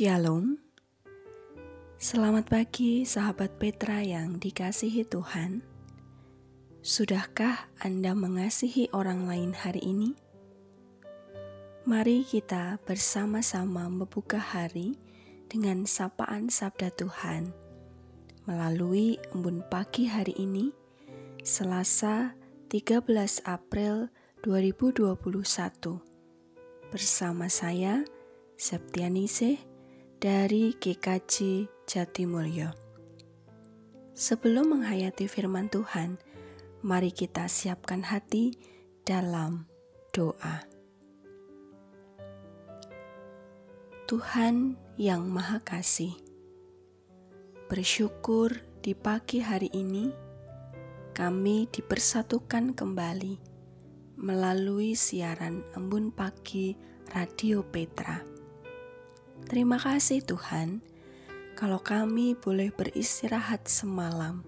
Shalom. Selamat pagi sahabat Petra yang dikasihi Tuhan. Sudahkah Anda mengasihi orang lain hari ini? Mari kita bersama-sama membuka hari dengan sapaan sabda Tuhan melalui embun pagi hari ini, Selasa 13 April 2021. Bersama saya, Septianise dari GKJ Jatimulyo. Sebelum menghayati firman Tuhan, mari kita siapkan hati dalam doa. Tuhan yang Maha Kasih, bersyukur di pagi hari ini kami dipersatukan kembali melalui siaran embun pagi Radio Petra Terima kasih Tuhan, kalau kami boleh beristirahat semalam.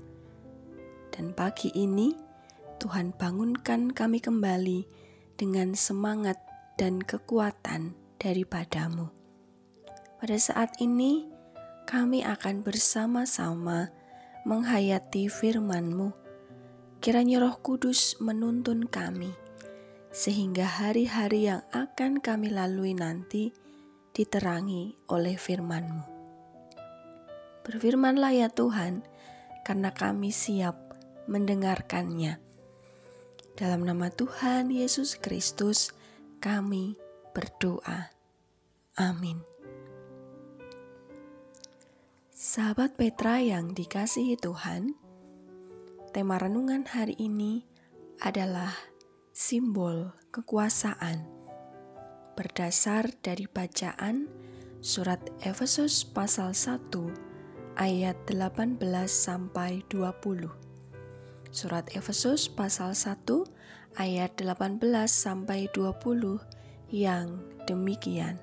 Dan pagi ini, Tuhan bangunkan kami kembali dengan semangat dan kekuatan daripadamu. Pada saat ini, kami akan bersama-sama menghayati firman-Mu. Kiranya Roh Kudus menuntun kami, sehingga hari-hari yang akan kami lalui nanti diterangi oleh firman-Mu. Berfirmanlah ya Tuhan, karena kami siap mendengarkannya. Dalam nama Tuhan Yesus Kristus, kami berdoa. Amin. Sahabat Petra yang dikasihi Tuhan, tema renungan hari ini adalah simbol kekuasaan berdasar dari bacaan surat Efesus pasal 1 ayat 18 sampai 20. Surat Efesus pasal 1 ayat 18 sampai 20 yang demikian.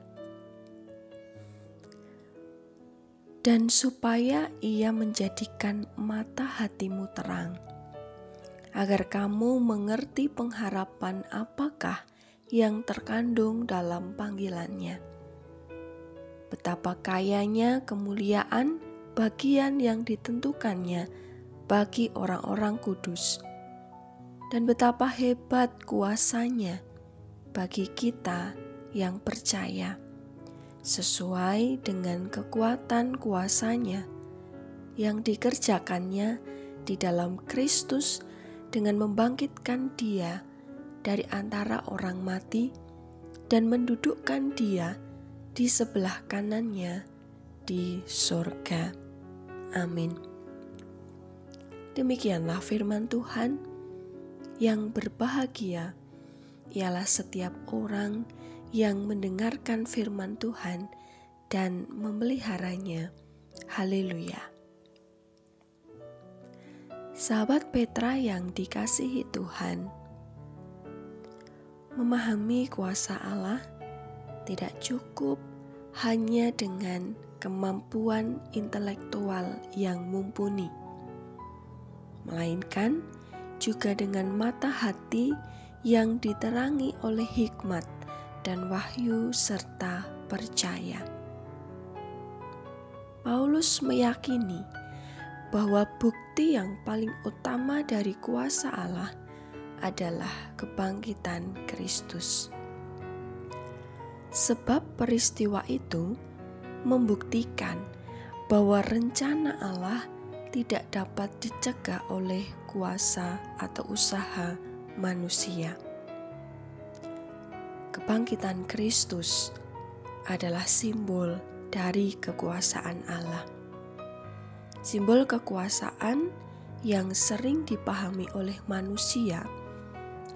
Dan supaya ia menjadikan mata hatimu terang, agar kamu mengerti pengharapan apakah yang terkandung dalam panggilannya. Betapa kayanya kemuliaan bagian yang ditentukannya bagi orang-orang kudus, dan betapa hebat kuasanya bagi kita yang percaya, sesuai dengan kekuatan kuasanya yang dikerjakannya di dalam Kristus dengan membangkitkan Dia dari antara orang mati dan mendudukkan dia di sebelah kanannya di sorga. Amin. Demikianlah firman Tuhan yang berbahagia ialah setiap orang yang mendengarkan firman Tuhan dan memeliharanya. Haleluya. Sahabat Petra yang dikasihi Tuhan, memahami kuasa Allah tidak cukup hanya dengan kemampuan intelektual yang mumpuni, melainkan juga dengan mata hati yang diterangi oleh hikmat dan wahyu serta percaya. Paulus meyakini bahwa bukti yang paling utama dari kuasa Allah adalah kebangkitan Kristus. Sebab peristiwa itu membuktikan bahwa rencana Allah tidak dapat dicegah oleh kuasa atau usaha manusia. Kebangkitan Kristus adalah simbol dari kekuasaan Allah. Simbol kekuasaan yang sering dipahami oleh manusia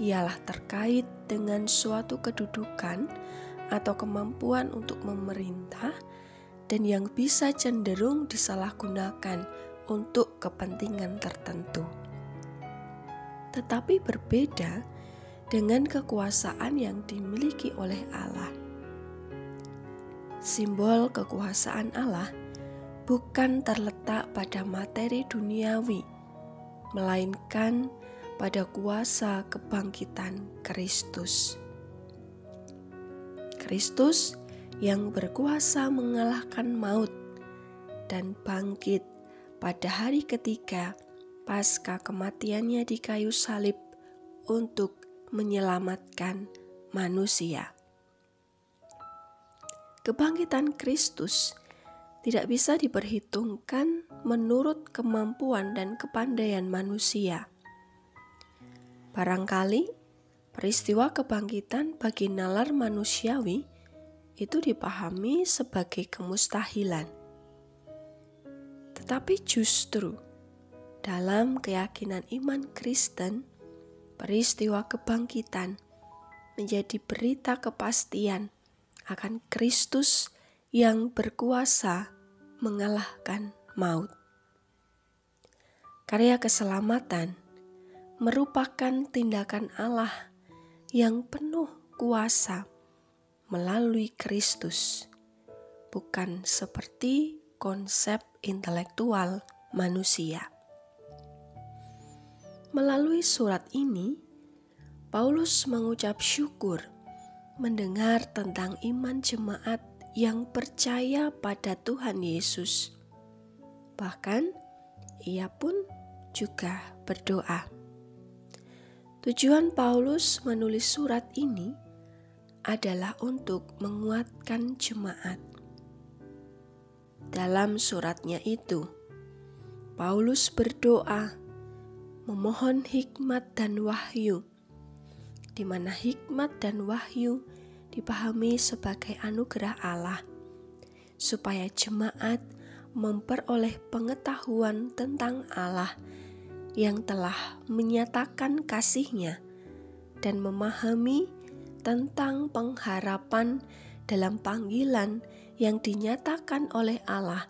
ialah terkait dengan suatu kedudukan atau kemampuan untuk memerintah dan yang bisa cenderung disalahgunakan untuk kepentingan tertentu. Tetapi berbeda dengan kekuasaan yang dimiliki oleh Allah. Simbol kekuasaan Allah bukan terletak pada materi duniawi, melainkan pada kuasa kebangkitan Kristus. Kristus yang berkuasa mengalahkan maut dan bangkit pada hari ketiga pasca kematiannya di kayu salib untuk menyelamatkan manusia. Kebangkitan Kristus tidak bisa diperhitungkan menurut kemampuan dan kepandaian manusia. Barangkali peristiwa kebangkitan bagi nalar manusiawi itu dipahami sebagai kemustahilan. Tetapi justru dalam keyakinan iman Kristen, peristiwa kebangkitan menjadi berita kepastian akan Kristus yang berkuasa mengalahkan maut. Karya keselamatan merupakan tindakan Allah yang penuh kuasa melalui Kristus, bukan seperti konsep intelektual manusia. Melalui surat ini, Paulus mengucap syukur mendengar tentang iman jemaat yang percaya pada Tuhan Yesus. Bahkan ia pun juga berdoa. Tujuan Paulus menulis surat ini adalah untuk menguatkan jemaat. Dalam suratnya itu, Paulus berdoa, memohon hikmat dan wahyu, di mana hikmat dan wahyu dipahami sebagai anugerah Allah, supaya jemaat memperoleh pengetahuan tentang Allah yang telah menyatakan kasihnya dan memahami tentang pengharapan dalam panggilan yang dinyatakan oleh Allah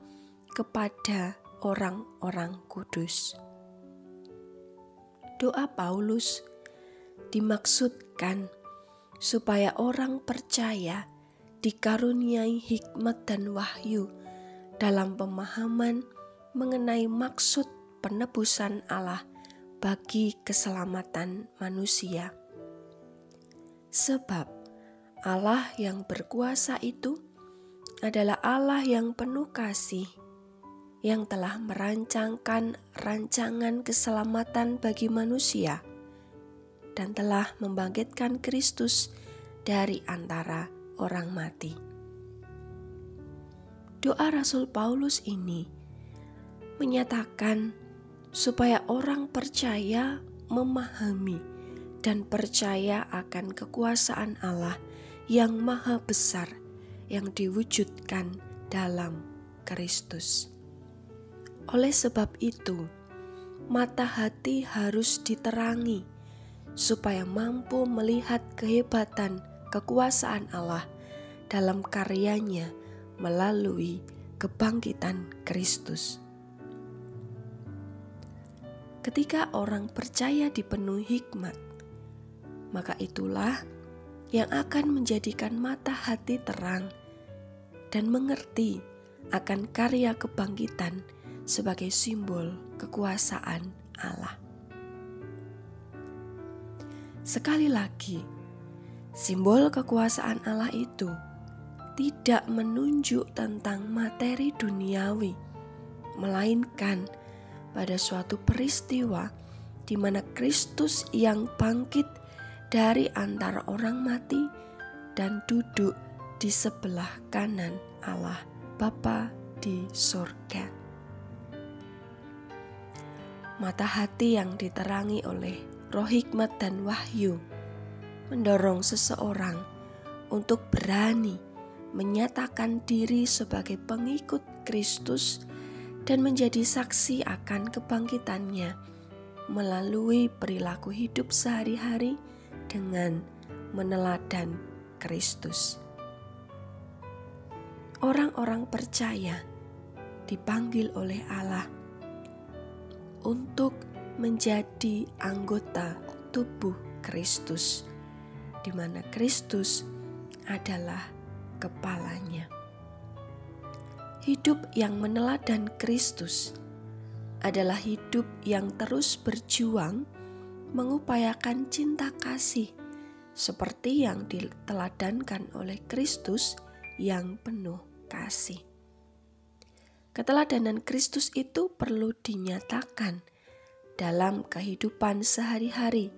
kepada orang-orang kudus. Doa Paulus dimaksudkan supaya orang percaya dikaruniai hikmat dan wahyu dalam pemahaman mengenai maksud penebusan Allah bagi keselamatan manusia. Sebab Allah yang berkuasa itu adalah Allah yang penuh kasih, yang telah merancangkan rancangan keselamatan bagi manusia dan telah membangkitkan Kristus dari antara orang mati. Doa Rasul Paulus ini menyatakan supaya orang percaya memahami dan percaya akan kekuasaan Allah yang maha besar yang diwujudkan dalam Kristus. Oleh sebab itu, mata hati harus diterangi supaya mampu melihat kehebatan kekuasaan Allah dalam karyanya melalui kebangkitan Kristus. Ketika orang percaya dipenuhi hikmat, maka itulah yang akan menjadikan mata hati terang dan mengerti akan karya kebangkitan sebagai simbol kekuasaan Allah. Sekali lagi, simbol kekuasaan Allah itu tidak menunjuk tentang materi duniawi, melainkan pada suatu peristiwa di mana Kristus yang bangkit dari antara orang mati dan duduk di sebelah kanan Allah Bapa di sorga. Mata hati yang diterangi oleh roh hikmat dan wahyu mendorong seseorang untuk berani menyatakan diri sebagai pengikut Kristus dan menjadi saksi akan kebangkitannya melalui perilaku hidup sehari-hari dengan meneladan Kristus. Orang-orang percaya dipanggil oleh Allah untuk menjadi anggota tubuh Kristus, di mana Kristus adalah kepalanya. Hidup yang meneladan Kristus adalah hidup yang terus berjuang mengupayakan cinta kasih seperti yang diteladankan oleh Kristus yang penuh kasih. Keteladanan Kristus itu perlu dinyatakan dalam kehidupan sehari-hari,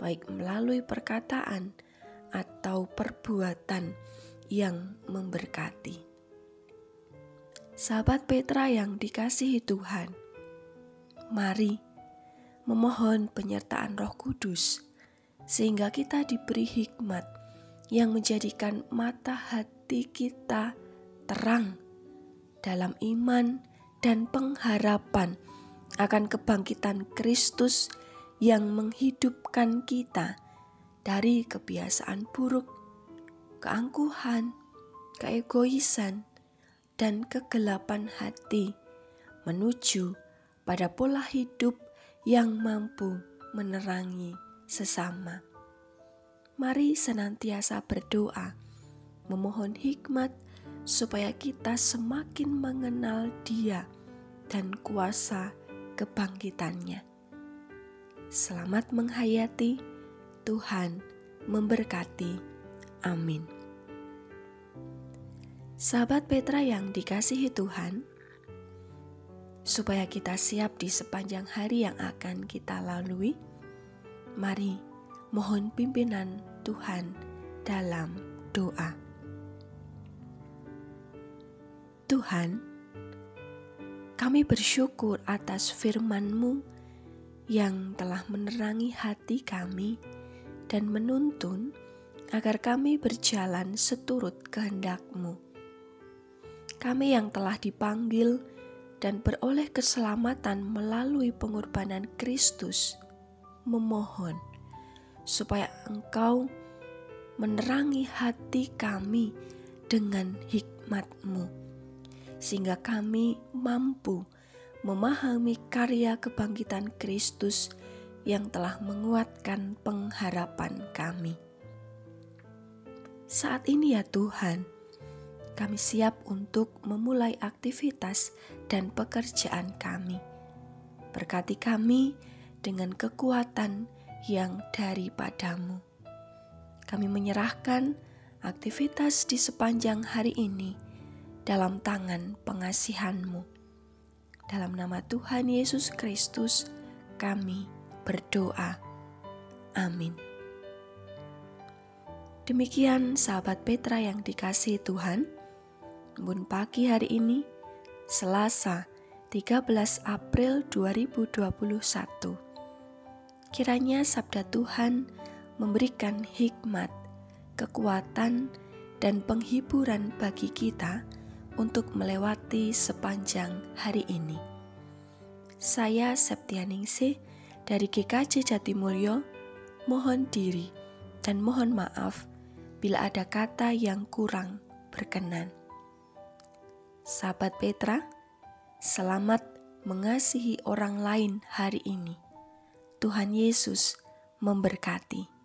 baik melalui perkataan atau perbuatan yang memberkati. Sahabat Petra yang dikasihi Tuhan, mari memohon penyertaan Roh Kudus, sehingga kita diberi hikmat yang menjadikan mata hati kita terang dalam iman dan pengharapan akan kebangkitan Kristus yang menghidupkan kita dari kebiasaan buruk, keangkuhan, keegoisan, dan kegelapan hati menuju pada pola hidup yang mampu menerangi sesama. Mari senantiasa berdoa, memohon hikmat supaya kita semakin mengenal Dia dan kuasa kebangkitannya. Selamat menghayati, Tuhan memberkati. Amin. Sahabat Petra yang dikasihi Tuhan, supaya kita siap di sepanjang hari yang akan kita lalui, mari mohon pimpinan Tuhan dalam doa. Tuhan, kami bersyukur atas firman-Mu yang telah menerangi hati kami dan menuntun agar kami berjalan seturut kehendak-Mu. Kami yang telah dipanggil dan beroleh keselamatan melalui pengorbanan Kristus, memohon supaya Engkau menerangi hati kami dengan hikmat-Mu, sehingga kami mampu memahami karya kebangkitan Kristus yang telah menguatkan pengharapan kami. Saat ini ya Tuhan, kami siap untuk memulai aktivitas dan pekerjaan kami. Berkati kami dengan kekuatan yang daripadamu. Kami menyerahkan aktivitas di sepanjang hari ini dalam tangan pengasihanmu. Dalam nama Tuhan Yesus Kristus, kami berdoa. Amin. Demikian sahabat Petra yang dikasih Tuhan. Bun pagi hari ini, Selasa 13 April 2021. Kiranya sabda Tuhan memberikan hikmat, kekuatan, dan penghiburan bagi kita untuk melewati sepanjang hari ini. Saya Septianingsih dari GKJ Jatimulyo, mohon diri dan mohon maaf bila ada kata yang kurang berkenan. Sahabat Petra, selamat mengasihi orang lain hari ini. Tuhan Yesus memberkati.